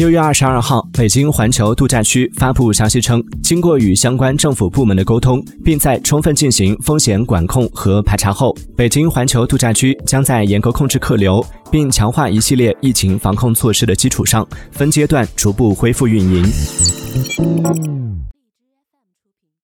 六月二十二号北京环球度假区发布消息称经过与相关政府部门的沟通并在充分进行风险管控和排查后北京环球度假区将在严格控制客流并强化一系列疫情防控措施的基础上分阶段逐步恢复运营。